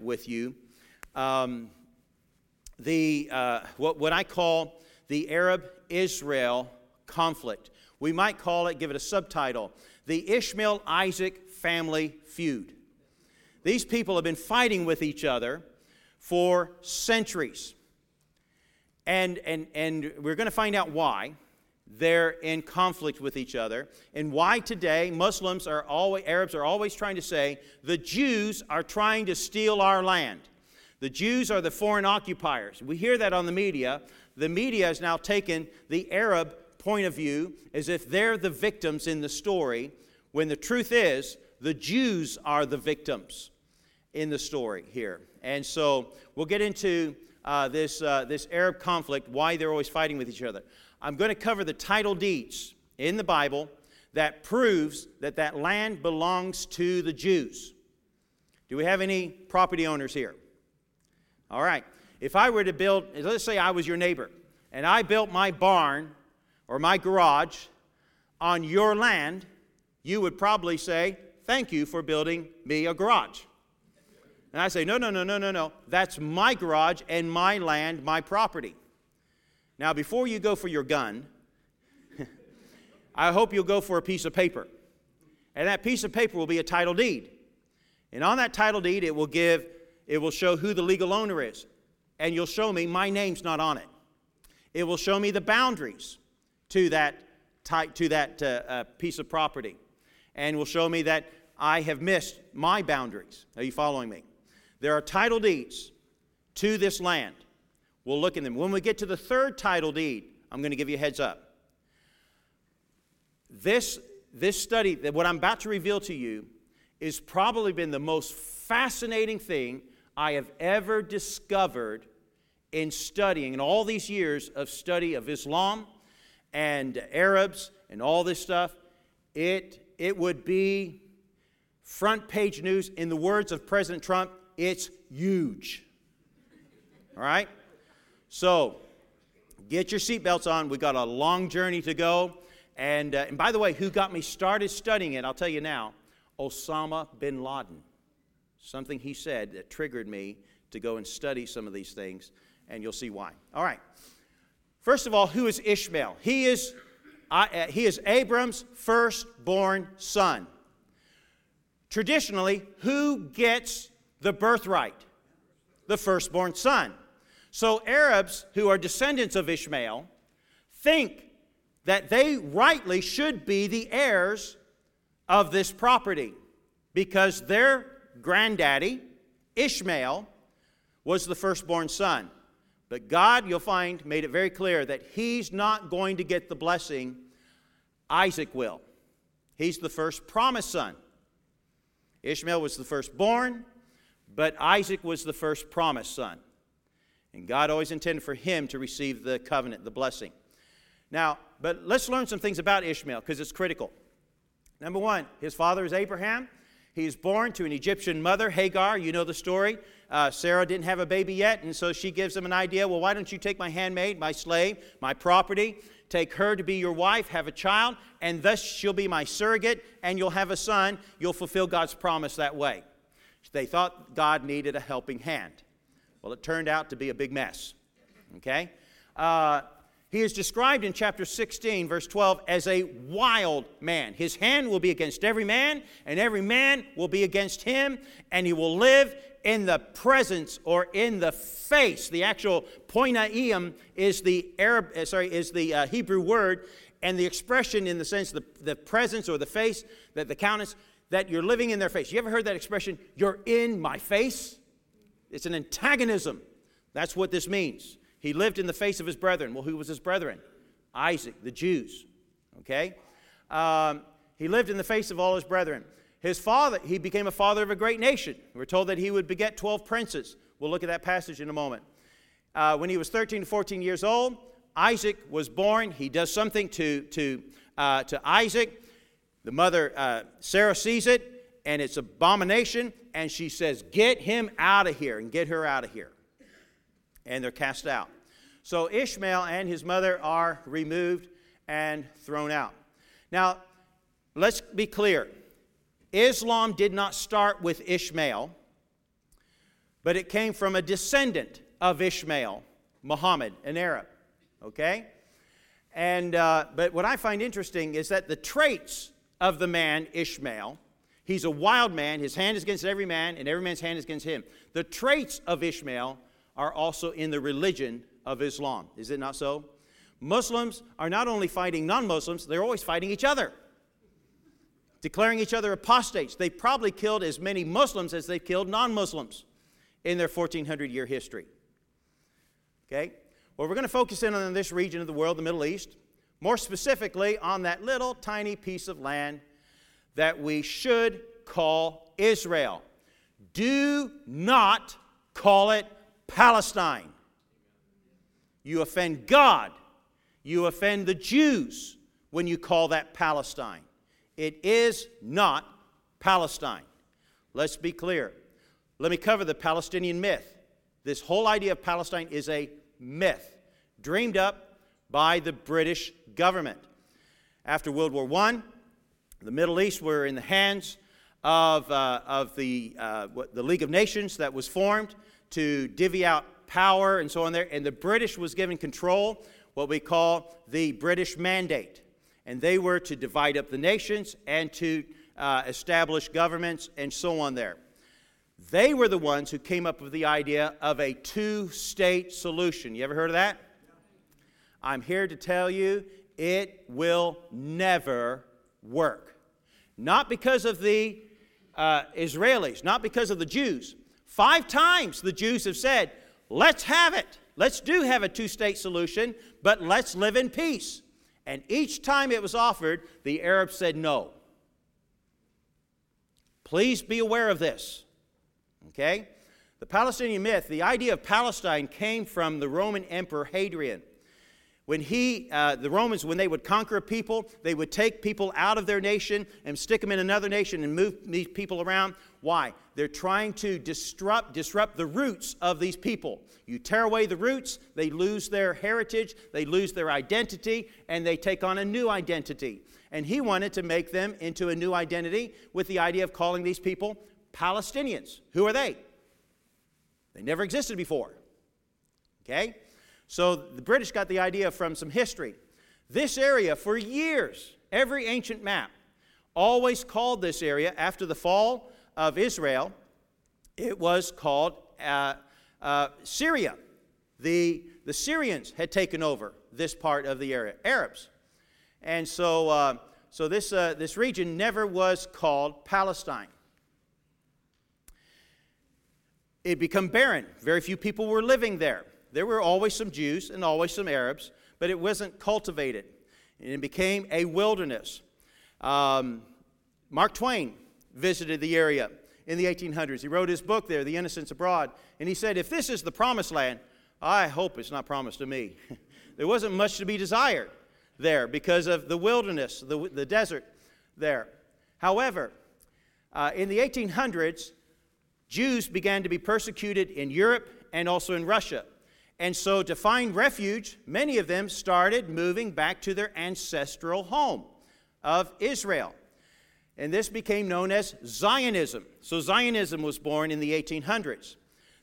with you um, the uh, what, what I call the Arab Israel conflict. We might call it, give it a subtitle, the Ishmael Isaac family feud. These people have been fighting with each other for centuries. And, and, and we're going to find out why they're in conflict with each other and why today Muslims are always, Arabs are always trying to say the Jews are trying to steal our land. The Jews are the foreign occupiers. We hear that on the media. The media has now taken the Arab point of view as if they're the victims in the story, when the truth is the Jews are the victims in the story here. And so we'll get into uh, this, uh, this Arab conflict, why they're always fighting with each other. I'm going to cover the title deeds in the Bible that proves that that land belongs to the Jews. Do we have any property owners here? All right. If I were to build, let's say I was your neighbor, and I built my barn or my garage on your land, you would probably say, Thank you for building me a garage. And I say, No, no, no, no, no, no. That's my garage and my land, my property. Now, before you go for your gun, I hope you'll go for a piece of paper. And that piece of paper will be a title deed. And on that title deed, it will give, it will show who the legal owner is. And you'll show me my name's not on it. It will show me the boundaries to that, to that uh, uh, piece of property. And will show me that I have missed my boundaries. Are you following me? There are title deeds to this land. We'll look in them. When we get to the third title deed, I'm going to give you a heads up. This, this study, that what I'm about to reveal to you, is probably been the most fascinating thing I have ever discovered in studying, in all these years of study of Islam and Arabs and all this stuff. It, it would be front page news. In the words of President Trump, it's huge. All right? So, get your seatbelts on. We've got a long journey to go. And, uh, and by the way, who got me started studying it, I'll tell you now Osama bin Laden. Something he said that triggered me to go and study some of these things, and you'll see why. All right. First of all, who is Ishmael? He is, uh, he is Abram's firstborn son. Traditionally, who gets the birthright? The firstborn son. So Arabs who are descendants of Ishmael think that they rightly should be the heirs of this property because their granddaddy, Ishmael, was the firstborn son. But God, you'll find, made it very clear that he's not going to get the blessing, Isaac will. He's the first promised son. Ishmael was the firstborn, but Isaac was the first promised son. And God always intended for him to receive the covenant, the blessing. Now, but let's learn some things about Ishmael because it's critical. Number one, his father is Abraham. He is born to an Egyptian mother, Hagar. You know the story. Uh, Sarah didn't have a baby yet, and so she gives him an idea. Well, why don't you take my handmaid, my slave, my property, take her to be your wife, have a child, and thus she'll be my surrogate, and you'll have a son. You'll fulfill God's promise that way. They thought God needed a helping hand. Well, it turned out to be a big mess. Okay? Uh, he is described in chapter 16, verse 12, as a wild man. His hand will be against every man, and every man will be against him, and he will live in the presence or in the face. The actual panim is the Arab, uh, sorry, is the uh, Hebrew word, and the expression in the sense the, the presence or the face, that the countenance, that you're living in their face. You ever heard that expression? You're in my face? It's an antagonism. That's what this means. He lived in the face of his brethren. Well, who was his brethren? Isaac, the Jews. Okay? Um, he lived in the face of all his brethren. His father, he became a father of a great nation. We're told that he would beget 12 princes. We'll look at that passage in a moment. Uh, when he was 13 to 14 years old, Isaac was born. He does something to, to, uh, to Isaac. The mother, uh, Sarah, sees it, and it's abomination and she says, Get him out of here and get her out of here. And they're cast out. So Ishmael and his mother are removed and thrown out. Now, let's be clear Islam did not start with Ishmael. but it came from a descendant of Ishmael, Muhammad, an Arab. Okay? And, uh, but what I find interesting is that the traits of the man Ishmael, he's a wild man, his hand is against every man, and every man's hand is against him. The traits of Ishmael are also in the religion of Islam. Is it not so? Muslims are not only fighting non Muslims, they're always fighting each other, declaring each other apostates. They probably killed as many Muslims as they've killed non Muslims in their 1400 year history. Okay? Well, we're going to focus in on this region of the world, the Middle East, more specifically on that little tiny piece of land that we should call Israel. Do not call it Palestine. You offend God. You offend the Jews when you call that Palestine. It is not Palestine. Let's be clear. Let me cover the Palestinian myth. This whole idea of Palestine is a myth dreamed up by the British government. After World War I, the Middle East were in the hands of, uh, of the, uh, the League of Nations that was formed to divvy out power and so on there. And the British was given control, what we call the British Mandate. And they were to divide up the nations and to uh, establish governments and so on there. They were the ones who came up with the idea of a two state solution. You ever heard of that? I'm here to tell you it will never work. Not because of the uh, Israelis, not because of the Jews. Five times the Jews have said, let's have it. Let's do have a two state solution, but let's live in peace. And each time it was offered, the Arabs said no. Please be aware of this. Okay? The Palestinian myth, the idea of Palestine came from the Roman Emperor Hadrian. When he, uh, the Romans, when they would conquer a people, they would take people out of their nation and stick them in another nation and move these people around. Why? They're trying to disrupt, disrupt the roots of these people. You tear away the roots, they lose their heritage, they lose their identity, and they take on a new identity. And he wanted to make them into a new identity with the idea of calling these people Palestinians. Who are they? They never existed before. Okay? So the British got the idea from some history. This area, for years, every ancient map always called this area, after the fall of Israel, it was called uh, uh, Syria. The, the Syrians had taken over this part of the area, Arabs. And so, uh, so this, uh, this region never was called Palestine. It became barren. Very few people were living there. There were always some Jews and always some Arabs, but it wasn't cultivated. And it became a wilderness. Um, Mark Twain visited the area in the 1800s. He wrote his book there, The Innocents Abroad, and he said, If this is the promised land, I hope it's not promised to me. there wasn't much to be desired there because of the wilderness, the, the desert there. However, uh, in the 1800s, Jews began to be persecuted in Europe and also in Russia. And so, to find refuge, many of them started moving back to their ancestral home of Israel. And this became known as Zionism. So, Zionism was born in the 1800s.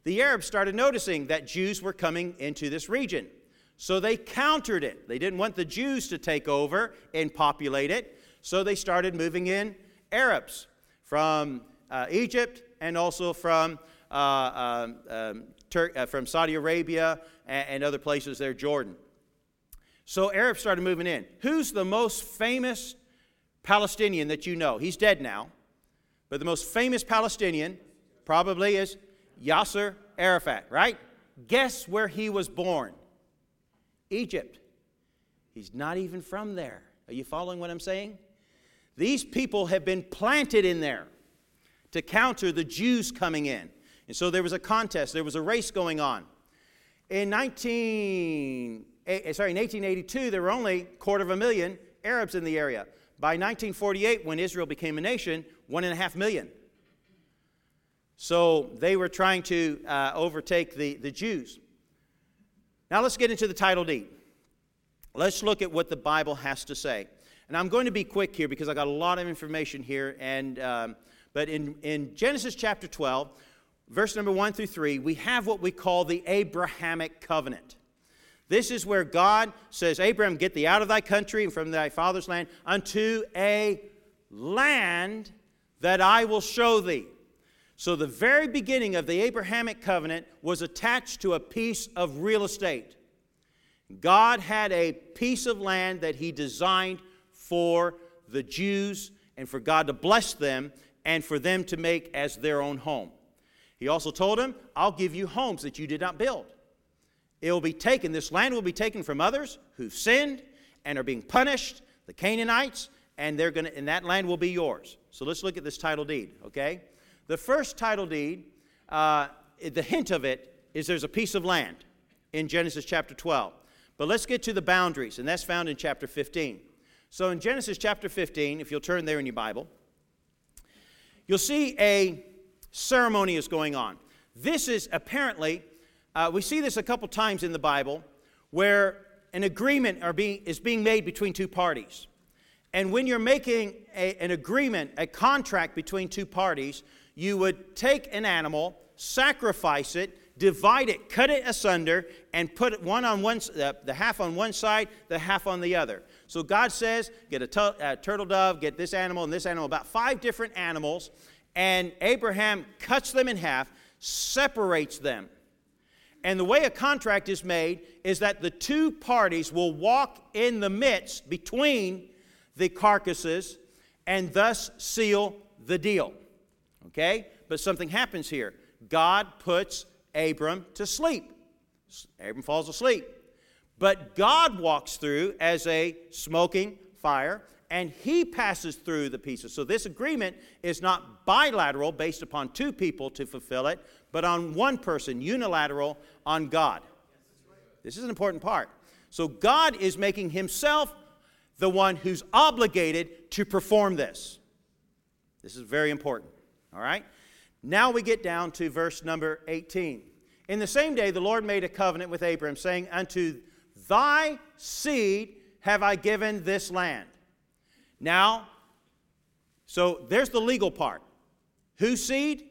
The Arabs started noticing that Jews were coming into this region. So, they countered it. They didn't want the Jews to take over and populate it. So, they started moving in Arabs from uh, Egypt and also from uh, um, um, Tur- uh, from Saudi Arabia and, and other places there, Jordan. So Arabs started moving in. Who's the most famous Palestinian that you know? He's dead now, but the most famous Palestinian probably is Yasser Arafat, right? Guess where he was born? Egypt. He's not even from there. Are you following what I'm saying? These people have been planted in there to counter the Jews coming in. And so there was a contest, there was a race going on. In 19, eh, sorry, in 1882, there were only a quarter of a million Arabs in the area. By 1948, when Israel became a nation, one and a half million. So they were trying to uh, overtake the, the Jews. Now let's get into the title deed. Let's look at what the Bible has to say. And I'm going to be quick here because I got a lot of information here. And, um, but in, in Genesis chapter 12, verse number 1 through 3, we have what we call the Abrahamic covenant. This is where God says, Abraham, get thee out of thy country and from thy father's land unto a land that I will show thee. So, the very beginning of the Abrahamic covenant was attached to a piece of real estate. God had a piece of land that He designed for the Jews and for God to bless them and for them to make as their own home. He also told him, I'll give you homes that you did not build. It will be taken, this land will be taken from others who've sinned and are being punished, the Canaanites, and they're gonna and that land will be yours. So let's look at this title deed, okay? The first title deed, uh, the hint of it is there's a piece of land in Genesis chapter 12. But let's get to the boundaries, and that's found in chapter 15. So in Genesis chapter 15, if you'll turn there in your Bible, you'll see a ceremony is going on. This is apparently uh, we see this a couple times in the Bible where an agreement being, is being made between two parties. And when you're making a, an agreement, a contract between two parties, you would take an animal, sacrifice it, divide it, cut it asunder, and put one on one, uh, the half on one side, the half on the other. So God says, get a, a turtle dove, get this animal and this animal, about five different animals, and Abraham cuts them in half, separates them. And the way a contract is made is that the two parties will walk in the midst between the carcasses and thus seal the deal. Okay? But something happens here. God puts Abram to sleep. Abram falls asleep. But God walks through as a smoking fire and he passes through the pieces. So this agreement is not bilateral based upon two people to fulfill it, but on one person, unilateral on God. This is an important part. So God is making himself the one who's obligated to perform this. This is very important. All right? Now we get down to verse number 18. In the same day, the Lord made a covenant with Abram, saying, Unto thy seed have I given this land. Now, so there's the legal part. Whose seed?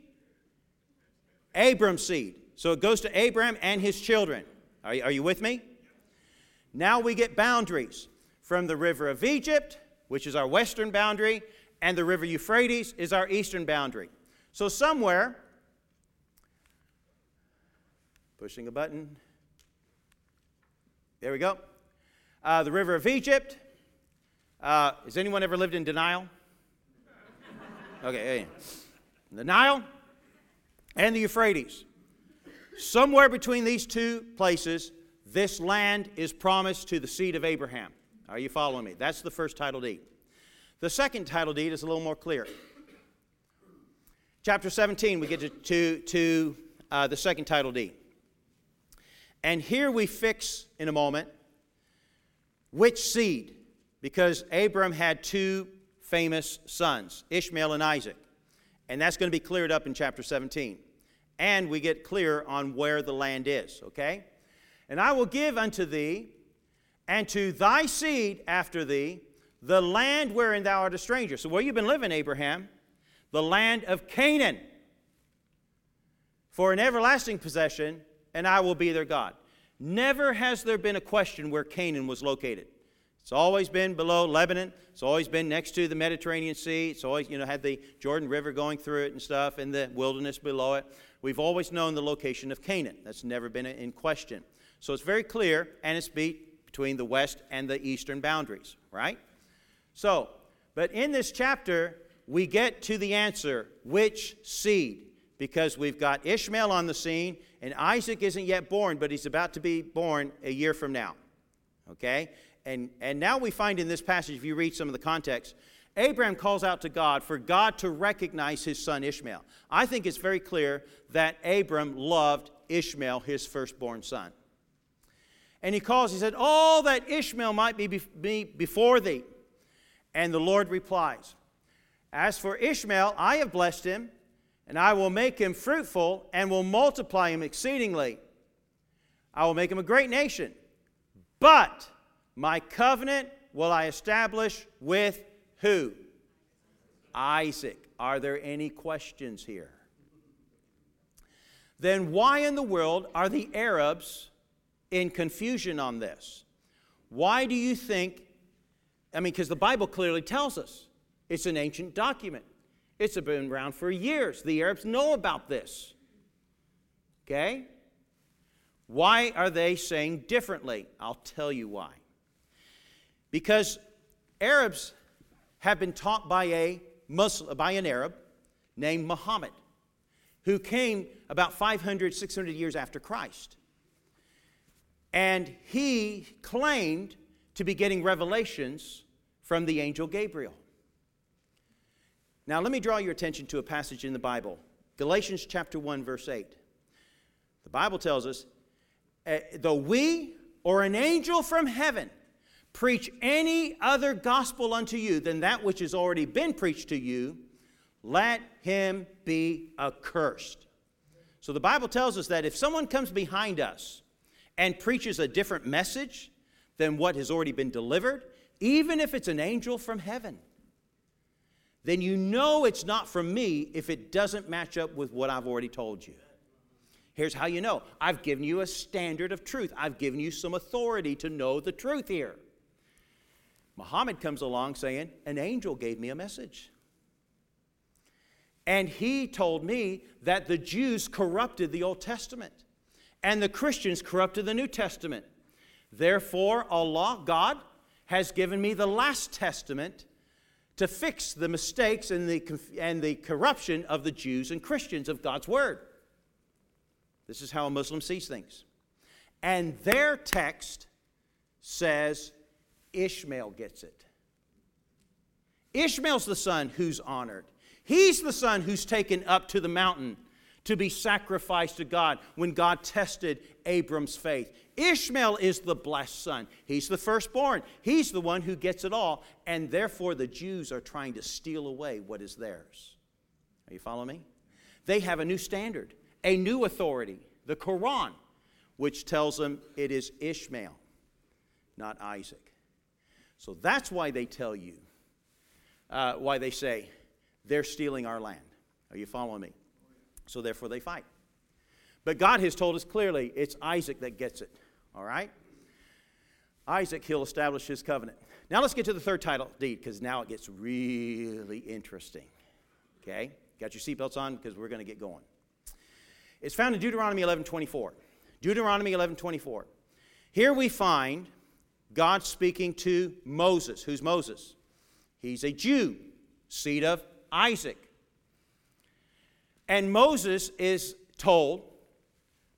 Abram's seed. So it goes to Abram and his children. Are you, are you with me? Now we get boundaries from the river of Egypt, which is our western boundary, and the river Euphrates is our eastern boundary. So somewhere, pushing a button, there we go. Uh, the river of Egypt. Uh, has anyone ever lived in denial? Okay, hey. the Nile and the Euphrates. Somewhere between these two places, this land is promised to the seed of Abraham. Are you following me? That's the first title deed. The second title deed is a little more clear. Chapter 17, we get to, to, to uh, the second title deed. And here we fix in a moment which seed, because Abram had two famous sons, Ishmael and Isaac. And that's going to be cleared up in chapter 17 and we get clear on where the land is, okay? And I will give unto thee and to thy seed after thee the land wherein thou art a stranger. So, where you've been living, Abraham, the land of Canaan, for an everlasting possession, and I will be their God. Never has there been a question where Canaan was located. It's always been below Lebanon. It's always been next to the Mediterranean Sea. It's always, you know, had the Jordan River going through it and stuff, and the wilderness below it. We've always known the location of Canaan. That's never been in question. So it's very clear, and it's beat between the west and the eastern boundaries, right? So, but in this chapter, we get to the answer which seed? Because we've got Ishmael on the scene, and Isaac isn't yet born, but he's about to be born a year from now. Okay? And, and now we find in this passage, if you read some of the context, Abraham calls out to God for God to recognize his son Ishmael. I think it's very clear that Abram loved Ishmael, his firstborn son. And he calls, he said, All that Ishmael might be, be before thee. And the Lord replies, As for Ishmael, I have blessed him, and I will make him fruitful and will multiply him exceedingly. I will make him a great nation. But my covenant will I establish with who? Isaac. Are there any questions here? then why in the world are the Arabs in confusion on this? Why do you think? I mean, because the Bible clearly tells us it's an ancient document. It's been around for years. The Arabs know about this. Okay? Why are they saying differently? I'll tell you why. Because Arabs have been taught by a Muslim, by an Arab named Muhammad, who came about 500, 600 years after Christ. And he claimed to be getting revelations from the angel Gabriel. Now, let me draw your attention to a passage in the Bible Galatians chapter 1, verse 8. The Bible tells us, uh, though we or an angel from heaven preach any other gospel unto you than that which has already been preached to you, let him be accursed. So the Bible tells us that if someone comes behind us and preaches a different message than what has already been delivered, even if it's an angel from heaven, then you know it's not from me if it doesn't match up with what I've already told you. Here's how you know I've given you a standard of truth, I've given you some authority to know the truth here. Muhammad comes along saying, An angel gave me a message. And he told me that the Jews corrupted the Old Testament and the Christians corrupted the New Testament. Therefore, Allah, God, has given me the last testament to fix the mistakes and the, and the corruption of the Jews and Christians of God's Word. This is how a Muslim sees things. And their text says Ishmael gets it. Ishmael's the son who's honored. He's the son who's taken up to the mountain to be sacrificed to God when God tested Abram's faith. Ishmael is the blessed son. He's the firstborn. He's the one who gets it all. And therefore, the Jews are trying to steal away what is theirs. Are you following me? They have a new standard, a new authority, the Quran, which tells them it is Ishmael, not Isaac. So that's why they tell you, uh, why they say, they're stealing our land. Are you following me? So therefore they fight. But God has told us clearly it's Isaac that gets it. All right? Isaac, he'll establish his covenant. Now let's get to the third title deed because now it gets really interesting. Okay? Got your seatbelts on because we're going to get going. It's found in Deuteronomy 11:24. Deuteronomy 11:24. Here we find God speaking to Moses. Who's Moses? He's a Jew, seed of Isaac. And Moses is told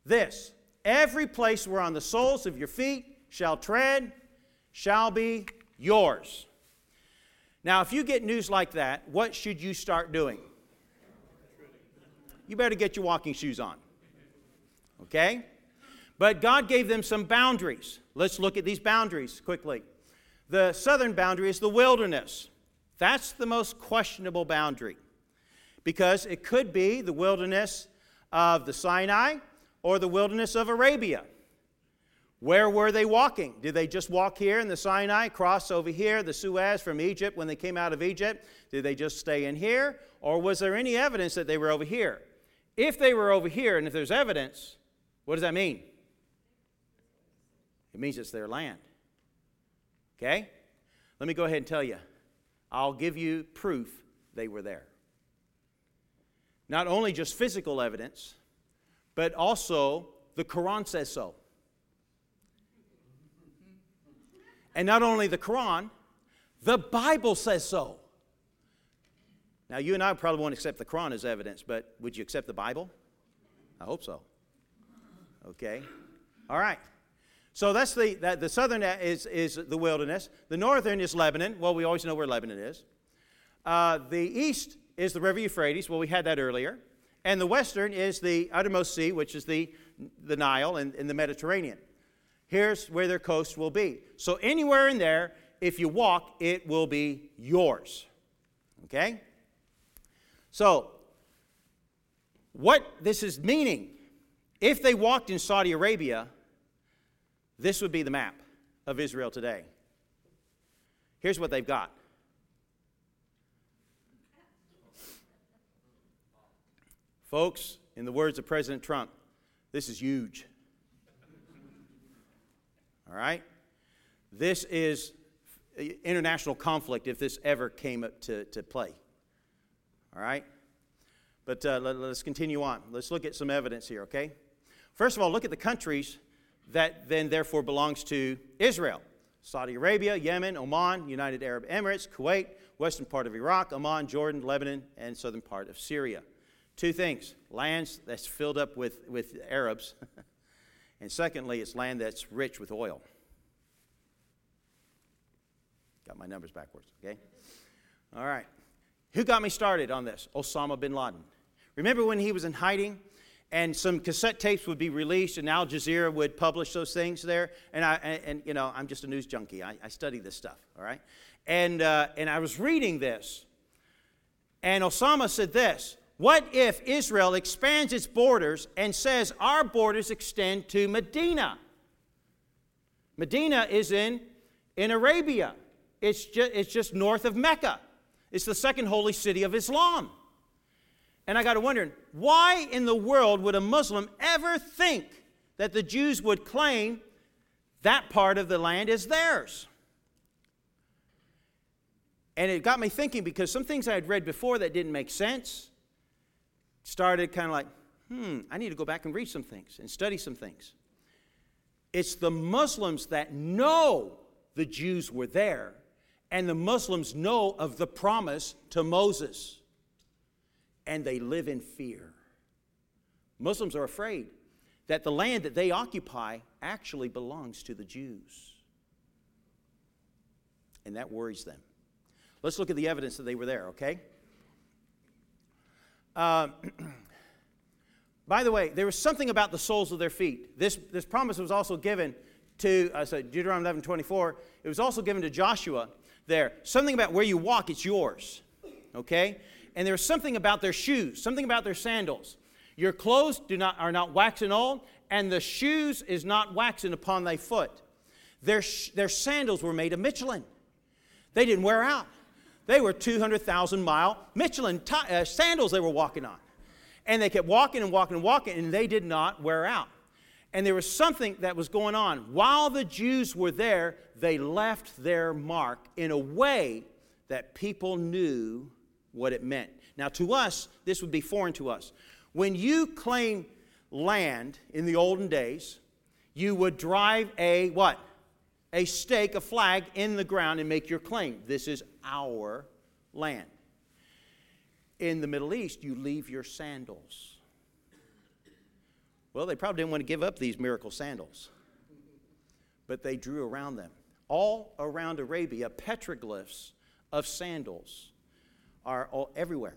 this Every place where on the soles of your feet shall tread shall be yours. Now, if you get news like that, what should you start doing? You better get your walking shoes on. Okay? But God gave them some boundaries. Let's look at these boundaries quickly. The southern boundary is the wilderness. That's the most questionable boundary because it could be the wilderness of the Sinai or the wilderness of Arabia. Where were they walking? Did they just walk here in the Sinai, cross over here, the Suez from Egypt when they came out of Egypt? Did they just stay in here? Or was there any evidence that they were over here? If they were over here, and if there's evidence, what does that mean? It means it's their land. Okay? Let me go ahead and tell you. I'll give you proof they were there. Not only just physical evidence, but also the Quran says so. And not only the Quran, the Bible says so. Now, you and I probably won't accept the Quran as evidence, but would you accept the Bible? I hope so. Okay. All right. So that's the, that, the southern is, is the wilderness. The northern is Lebanon. Well, we always know where Lebanon is. Uh, the east is the river Euphrates. Well, we had that earlier. And the western is the uttermost sea, which is the, the Nile and, and the Mediterranean. Here's where their coast will be. So anywhere in there, if you walk, it will be yours. Okay? So, what this is meaning, if they walked in Saudi Arabia, this would be the map of Israel today. Here's what they've got Folks, in the words of President Trump, this is huge. All right? This is international conflict if this ever came to, to play. All right? But uh, let, us continue on. Let's look at some evidence here, okay? First of all, look at the countries that then therefore belongs to Israel. Saudi Arabia, Yemen, Oman, United Arab Emirates, Kuwait, western part of Iraq, Oman, Jordan, Lebanon, and southern part of Syria. Two things lands that's filled up with, with Arabs, and secondly, it's land that's rich with oil. Got my numbers backwards, okay? All right. Who got me started on this? Osama bin Laden. Remember when he was in hiding and some cassette tapes would be released and Al Jazeera would publish those things there? And, I, and, and you know, I'm just a news junkie. I, I study this stuff, all right? And, uh, and I was reading this, and Osama said this What if Israel expands its borders and says our borders extend to Medina? Medina is in, in Arabia, it's just, it's just north of Mecca. It's the second holy city of Islam. And I got to wondering, why in the world would a Muslim ever think that the Jews would claim that part of the land is theirs? And it got me thinking because some things I had read before that didn't make sense started kind of like, hmm, I need to go back and read some things and study some things. It's the Muslims that know the Jews were there, and the Muslims know of the promise to Moses and they live in fear. Muslims are afraid that the land that they occupy actually belongs to the Jews. And that worries them. Let's look at the evidence that they were there, okay? Uh, by the way, there was something about the soles of their feet. This, this promise was also given to, uh, so Deuteronomy 11 24, it was also given to Joshua there. Something about where you walk, it's yours, okay? And there's something about their shoes, something about their sandals. Your clothes do not, are not waxen old, and the shoes is not waxen upon thy foot. Their, their sandals were made of Michelin. They didn't wear out. They were 200,000 mile Michelin t- uh, sandals they were walking on. And they kept walking and walking and walking, and they did not wear out. And there was something that was going on. While the Jews were there, they left their mark in a way that people knew what it meant. Now, to us, this would be foreign to us. When you claim land in the olden days, you would drive a what? A stake, a flag in the ground and make your claim. This is our land. In the Middle East, you leave your sandals. Well, they probably didn't want to give up these miracle sandals, but they drew around them. All around Arabia, petroglyphs of sandals are all, everywhere.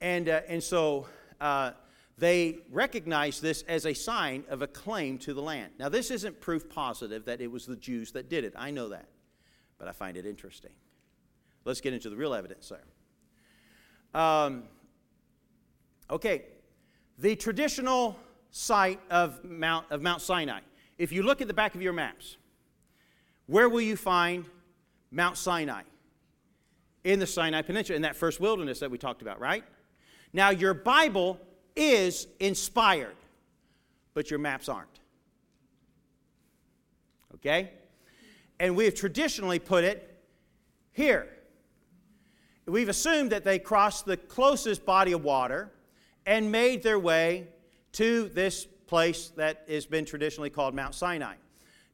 And, uh, and so uh, they recognize this as a sign of a claim to the land. Now, this isn't proof positive that it was the Jews that did it. I know that. But I find it interesting. Let's get into the real evidence there. Um, okay, the traditional site of Mount, of Mount Sinai. If you look at the back of your maps, where will you find Mount Sinai? In the Sinai Peninsula, in that first wilderness that we talked about, right? Now, your Bible is inspired, but your maps aren't. Okay? And we have traditionally put it here. We've assumed that they crossed the closest body of water and made their way to this place that has been traditionally called Mount Sinai.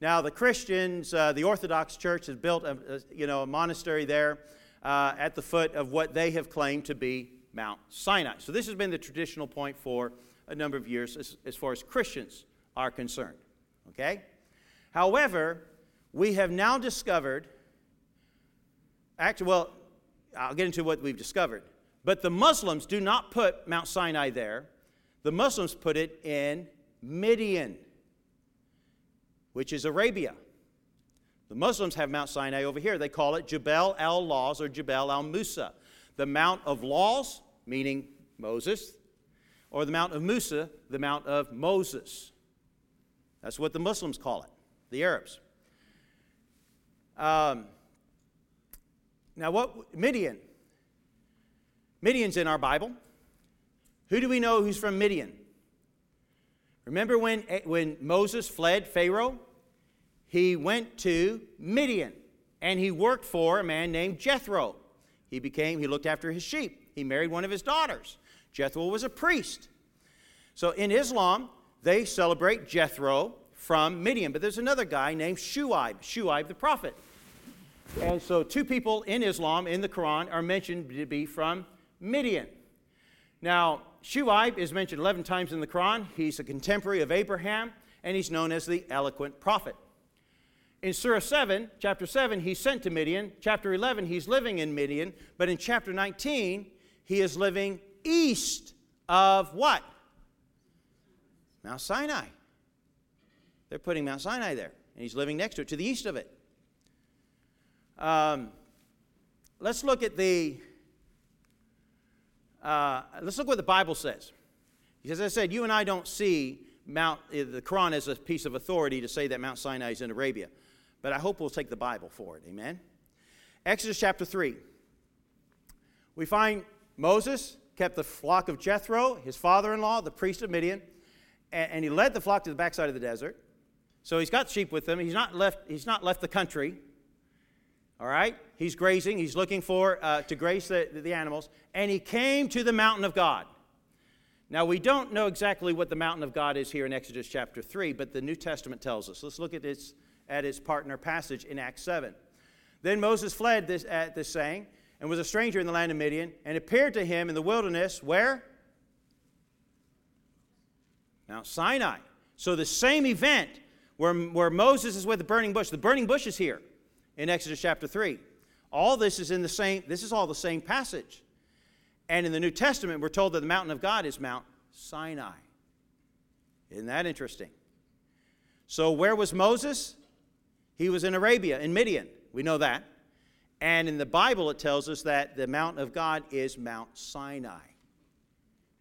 Now, the Christians, uh, the Orthodox Church has built a, a, you know, a monastery there uh, at the foot of what they have claimed to be Mount Sinai. So, this has been the traditional point for a number of years as, as far as Christians are concerned. Okay? However, we have now discovered, actually, well, I'll get into what we've discovered. But the Muslims do not put Mount Sinai there. The Muslims put it in Midian, which is Arabia. The Muslims have Mount Sinai over here. They call it Jebel al Lawz or Jebel al Musa. The Mount of Laws, meaning Moses, or the Mount of Musa, the Mount of Moses. That's what the Muslims call it, the Arabs. Um, now, what Midian? Midian's in our Bible. Who do we know who's from Midian? Remember when, when Moses fled Pharaoh? He went to Midian and he worked for a man named Jethro. He became, he looked after his sheep. He married one of his daughters. Jethro was a priest. So in Islam, they celebrate Jethro from Midian. But there's another guy named Shuaib, Shuaib the prophet. And so two people in Islam in the Quran are mentioned to be from Midian. Now, Shuaib is mentioned 11 times in the Quran. He's a contemporary of Abraham, and he's known as the eloquent prophet. In Surah 7, chapter 7, he's sent to Midian. Chapter 11, he's living in Midian. But in chapter 19, he is living east of what? Mount Sinai. They're putting Mount Sinai there, and he's living next to it, to the east of it. Um, let's look at the. Uh, let's look what the Bible says. Because as I said, you and I don't see Mount uh, the Quran as a piece of authority to say that Mount Sinai is in Arabia, but I hope we'll take the Bible for it. Amen. Exodus chapter three. We find Moses kept the flock of Jethro, his father-in-law, the priest of Midian, and, and he led the flock to the backside of the desert. So he's got sheep with him. He's not left, he's not left the country. All right? He's grazing. He's looking for uh, to graze the, the animals. And he came to the mountain of God. Now, we don't know exactly what the mountain of God is here in Exodus chapter 3, but the New Testament tells us. Let's look at its, at his partner passage in Acts 7. Then Moses fled this, at this saying and was a stranger in the land of Midian and appeared to him in the wilderness where? Mount Sinai. So the same event where, where Moses is with the burning bush. The burning bush is here in Exodus chapter 3. All this is in the same, this is all the same passage. And in the New Testament, we're told that the mountain of God is Mount Sinai. Isn't that interesting? So, where was Moses? He was in Arabia, in Midian. We know that. And in the Bible, it tells us that the mountain of God is Mount Sinai,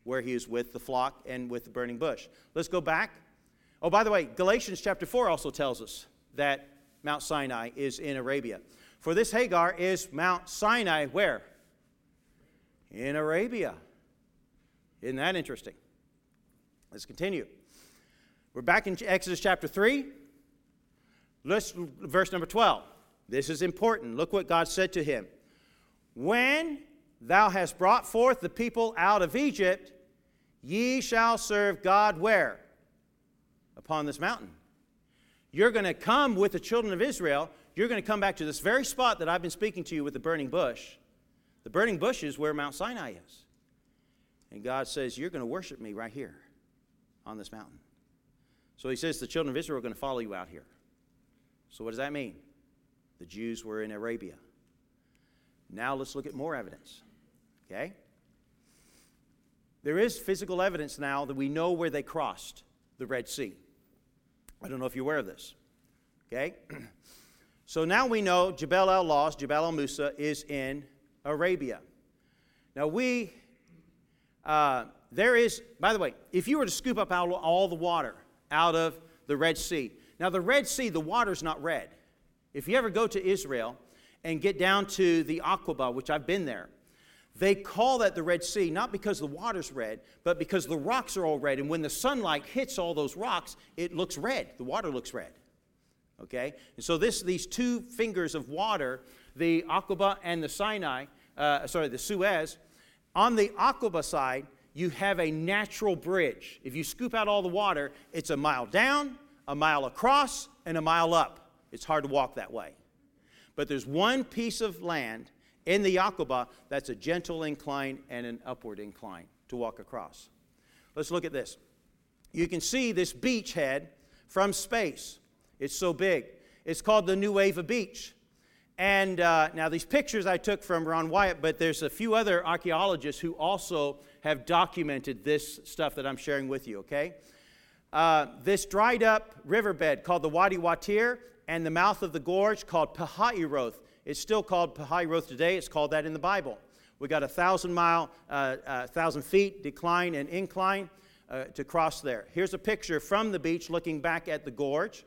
where he is with the flock and with the burning bush. Let's go back Oh, by the way, Galatians chapter 4 also tells us that Mount Sinai is in Arabia. For this Hagar is Mount Sinai where? In Arabia. Isn't that interesting? Let's continue. We're back in Exodus chapter 3. Let's, verse number 12. This is important. Look what God said to him. When thou hast brought forth the people out of Egypt, ye shall serve God where? upon this mountain. You're going to come with the children of Israel. You're going to come back to this very spot that I've been speaking to you with the burning bush. The burning bush is where Mount Sinai is. And God says, You're going to worship me right here on this mountain. So he says, The children of Israel are going to follow you out here. So what does that mean? The Jews were in Arabia. Now let's look at more evidence. Okay? There is physical evidence now that we know where they crossed the Red Sea. I don't know if you're aware of this. Okay? so now we know Jebel al Lawz, Jebel al Musa, is in Arabia. Now we, uh, there is, by the way, if you were to scoop up all, all the water out of the Red Sea, now the Red Sea, the water's not red. If you ever go to Israel and get down to the Aqaba, which I've been there, they call that the Red Sea not because the water's red, but because the rocks are all red. And when the sunlight hits all those rocks, it looks red. The water looks red. Okay? And so this, these two fingers of water, the Aqaba and the Sinai, uh, sorry, the Suez, on the Aqaba side, you have a natural bridge. If you scoop out all the water, it's a mile down, a mile across, and a mile up. It's hard to walk that way. But there's one piece of land in the Aqaba, that's a gentle incline and an upward incline to walk across. Let's look at this. You can see this beachhead from space. It's so big. It's called the Nuweiba Beach. And uh, now, these pictures I took from Ron Wyatt, but there's a few other archaeologists who also have documented this stuff that I'm sharing with you, okay? Uh, this dried up riverbed called the Wadi Watir and the mouth of the gorge called Pihahirot it's still called Pihahirot today. It's called that in the Bible. We got a thousand mile, uh, uh, thousand feet decline and incline uh, to cross there. Here's a picture from the beach looking back at the gorge.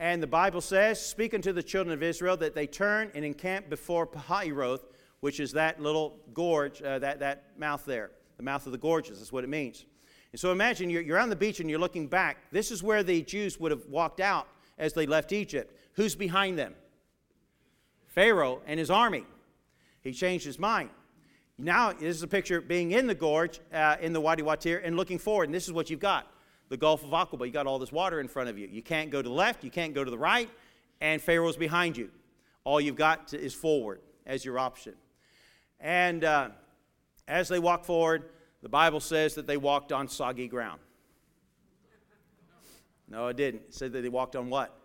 And the Bible says, speaking to the children of Israel, that they turn and encamp before Pihahirot, which is that little gorge, uh, that, that mouth there. the mouth of the gorges. That's what it means. And so imagine you're, you're on the beach and you're looking back. This is where the Jews would have walked out as they left Egypt. Who's behind them? Pharaoh and his army. He changed his mind. Now, this is a picture being in the gorge, uh, in the Wadi Watir, and looking forward. And this is what you've got the Gulf of Aqaba. You got all this water in front of you. You can't go to the left, you can't go to the right, and Pharaoh's behind you. All you've got to, is forward as your option. And uh, as they walk forward, the Bible says that they walked on soggy ground. No, it didn't. It said that they walked on what?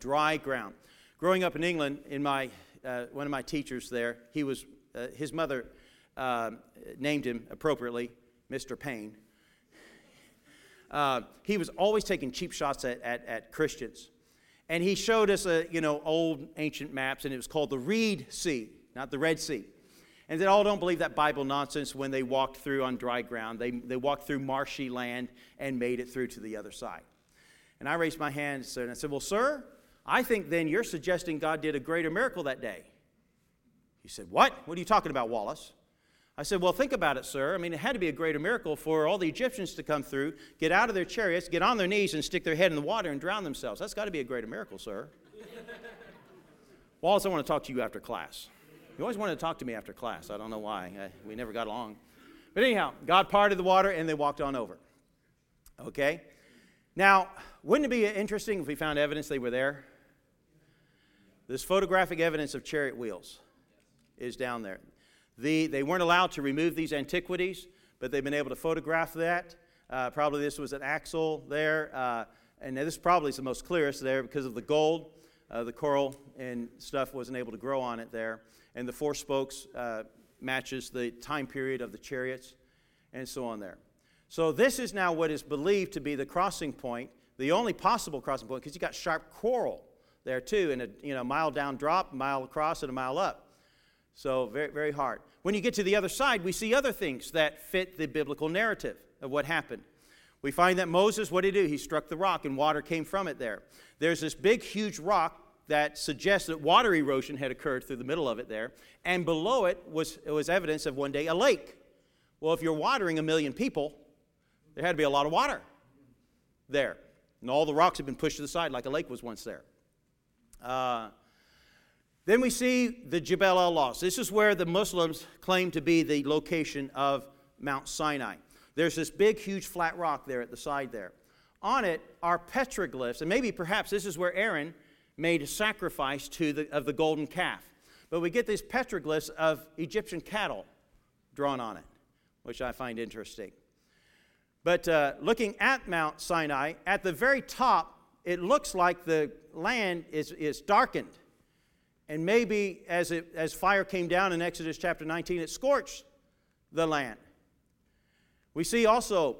Dry ground. Growing up in England, in my, uh, one of my teachers there, he was, uh, his mother uh, named him appropriately Mr. Payne. Uh, he was always taking cheap shots at, at, at Christians. And he showed us, a, you know, old ancient maps, and it was called the Reed Sea, not the Red Sea. And they all don't believe that Bible nonsense when they walked through on dry ground. They, they walked through marshy land and made it through to the other side. And I raised my hand and I said, Well, sir, I think then you're suggesting God did a greater miracle that day. He said, What? What are you talking about, Wallace? I said, Well, think about it, sir. I mean, it had to be a greater miracle for all the Egyptians to come through, get out of their chariots, get on their knees, and stick their head in the water and drown themselves. That's got to be a greater miracle, sir. Wallace, I want to talk to you after class. You always wanted to talk to me after class. I don't know why. I, we never got along. But anyhow, God parted the water and they walked on over. Okay? Now, wouldn't it be interesting if we found evidence they were there? This photographic evidence of chariot wheels is down there. The, they weren't allowed to remove these antiquities, but they've been able to photograph that. Uh, probably this was an axle there, uh, and this probably is the most clearest there because of the gold. Uh, the coral and stuff wasn't able to grow on it there and the four spokes uh, matches the time period of the chariots, and so on there. So this is now what is believed to be the crossing point, the only possible crossing point, because you got sharp coral there too, and a you know mile down drop, mile across, and a mile up. So very very hard. When you get to the other side, we see other things that fit the biblical narrative of what happened. We find that Moses, what did he do? He struck the rock and water came from it there. There's this big, huge rock that suggests that water erosion had occurred through the middle of it there. And below it was, it was evidence of one day a lake. Well, if you're watering a million people, there had to be a lot of water there. And all the rocks had been pushed to the side like a lake was once there. Uh, then we see the Jebel al Lawz. This is where the Muslims claim to be the location of Mount Sinai. There's this big, huge flat rock there at the side there. On it are petroglyphs, and maybe perhaps this is where Aaron made a sacrifice to the, of the golden calf. But we get these petroglyphs of Egyptian cattle drawn on it, which I find interesting. But uh, looking at Mount Sinai, at the very top, it looks like the land is, is darkened. And maybe as, it, as fire came down in Exodus chapter 19, it scorched the land. We see also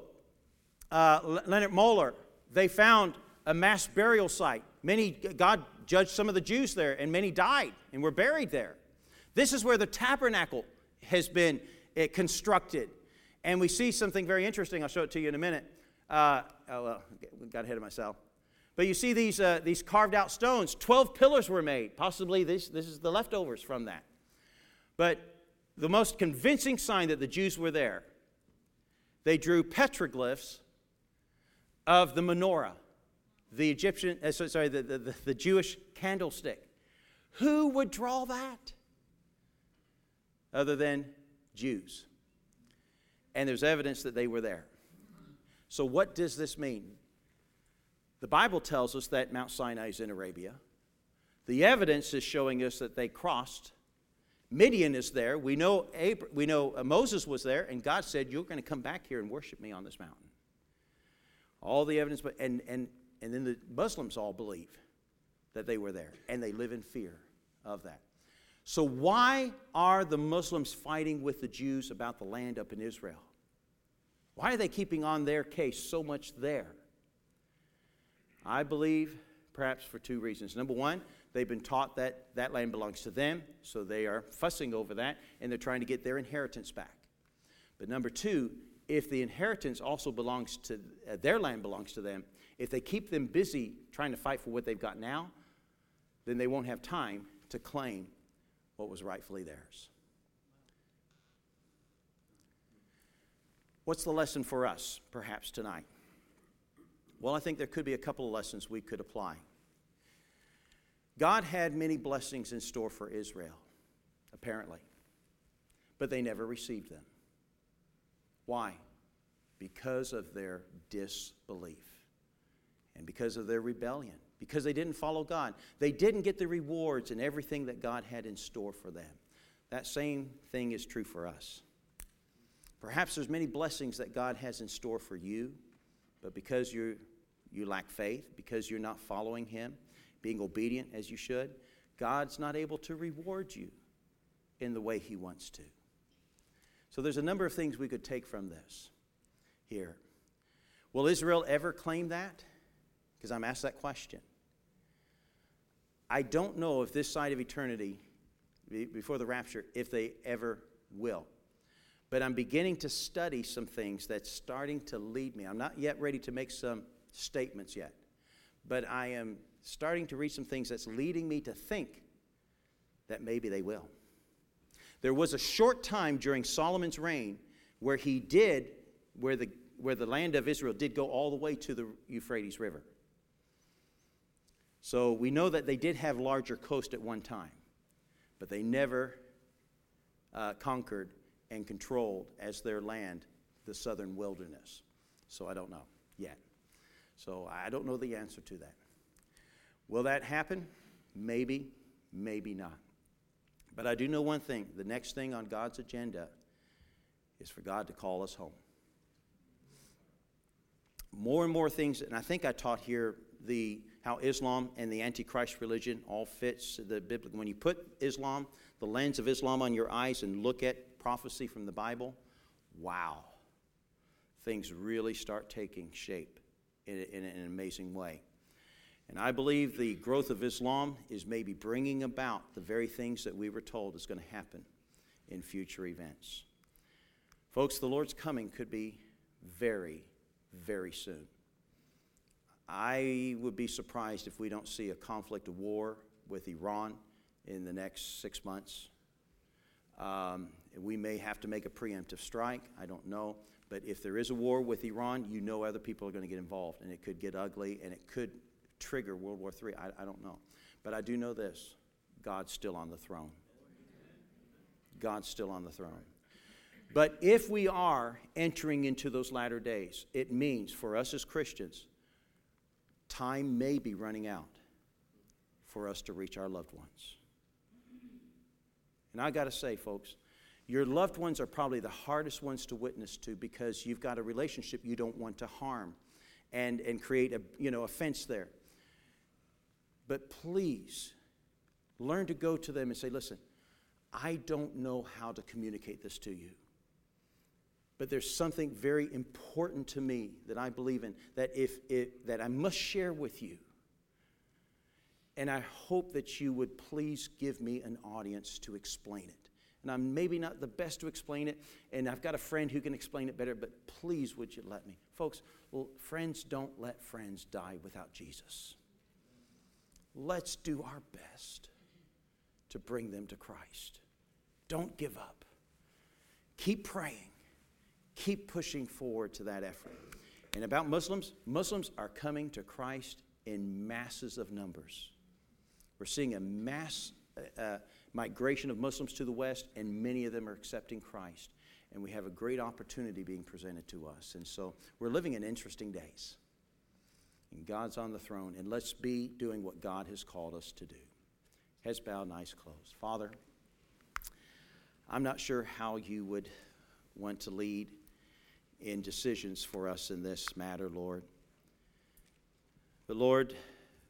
uh, Leonard Moeller, they found a mass burial site. Many, God judged some of the Jews there, and many died and were buried there. This is where the tabernacle has been uh, constructed. And we see something very interesting. I'll show it to you in a minute. Uh, oh, well, got ahead of myself. But you see these, uh, these carved out stones. Twelve pillars were made. Possibly this, this is the leftovers from that. But the most convincing sign that the Jews were there, they drew petroglyphs of the menorah the Egyptian, uh, sorry, the, the, the Jewish candlestick. Who would draw that other than Jews? And there's evidence that they were there. So, what does this mean? The Bible tells us that Mount Sinai is in Arabia. The evidence is showing us that they crossed. Midian is there. We know, we know uh, Moses was there, and God said, You're going to come back here and worship me on this mountain. All the evidence, but, and, and and then the Muslims all believe that they were there, and they live in fear of that. So, why are the Muslims fighting with the Jews about the land up in Israel? Why are they keeping on their case so much there? I believe perhaps for two reasons. Number one, they've been taught that that land belongs to them, so they are fussing over that, and they're trying to get their inheritance back. But number two, if the inheritance also belongs to uh, their land belongs to them, if they keep them busy trying to fight for what they've got now, then they won't have time to claim what was rightfully theirs. What's the lesson for us, perhaps, tonight? Well, I think there could be a couple of lessons we could apply. God had many blessings in store for Israel, apparently, but they never received them. Why? Because of their disbelief and because of their rebellion, because they didn't follow God. They didn't get the rewards and everything that God had in store for them. That same thing is true for us. Perhaps there's many blessings that God has in store for you, but because you you lack faith, because you're not following him, being obedient as you should, God's not able to reward you in the way he wants to. So there's a number of things we could take from this here. Will Israel ever claim that? Because I'm asked that question. I don't know if this side of eternity, before the rapture, if they ever will. But I'm beginning to study some things that's starting to lead me. I'm not yet ready to make some statements yet, but I am starting to read some things that's leading me to think that maybe they will. There was a short time during Solomon's reign where he did, where the, where the land of Israel did go all the way to the Euphrates River. So we know that they did have larger coast at one time, but they never uh, conquered and controlled as their land the southern wilderness. So I don't know yet. So I don't know the answer to that. Will that happen? Maybe, maybe not. But I do know one thing the next thing on God's agenda is for God to call us home. More and more things, and I think I taught here the how Islam and the Antichrist religion all fits the biblical. When you put Islam, the lens of Islam on your eyes and look at prophecy from the Bible, wow, things really start taking shape in, in an amazing way. And I believe the growth of Islam is maybe bringing about the very things that we were told is going to happen in future events. Folks, the Lord's coming could be very, very soon. I would be surprised if we don't see a conflict, a war with Iran in the next six months. Um, we may have to make a preemptive strike. I don't know. But if there is a war with Iran, you know other people are going to get involved, and it could get ugly, and it could trigger World War III. I, I don't know. But I do know this God's still on the throne. God's still on the throne. But if we are entering into those latter days, it means for us as Christians, time may be running out for us to reach our loved ones. And I got to say, folks, your loved ones are probably the hardest ones to witness to because you've got a relationship you don't want to harm and, and create a, you know, a fence there. But please learn to go to them and say, listen, I don't know how to communicate this to you. But there's something very important to me that I believe in that if it, that I must share with you. And I hope that you would please give me an audience to explain it and I'm maybe not the best to explain it, and I've got a friend who can explain it better, but please would you let me? Folks, well, friends don't let friends die without Jesus. Let's do our best to bring them to Christ. Don't give up. Keep praying. Keep pushing forward to that effort. And about Muslims, Muslims are coming to Christ in masses of numbers. We're seeing a mass. Uh, uh migration of Muslims to the West, and many of them are accepting Christ. And we have a great opportunity being presented to us. And so we're living in interesting days. And God's on the throne, and let's be doing what God has called us to do. Heads bowed, eyes closed. Father, I'm not sure how you would want to lead in decisions for us in this matter, Lord. But Lord,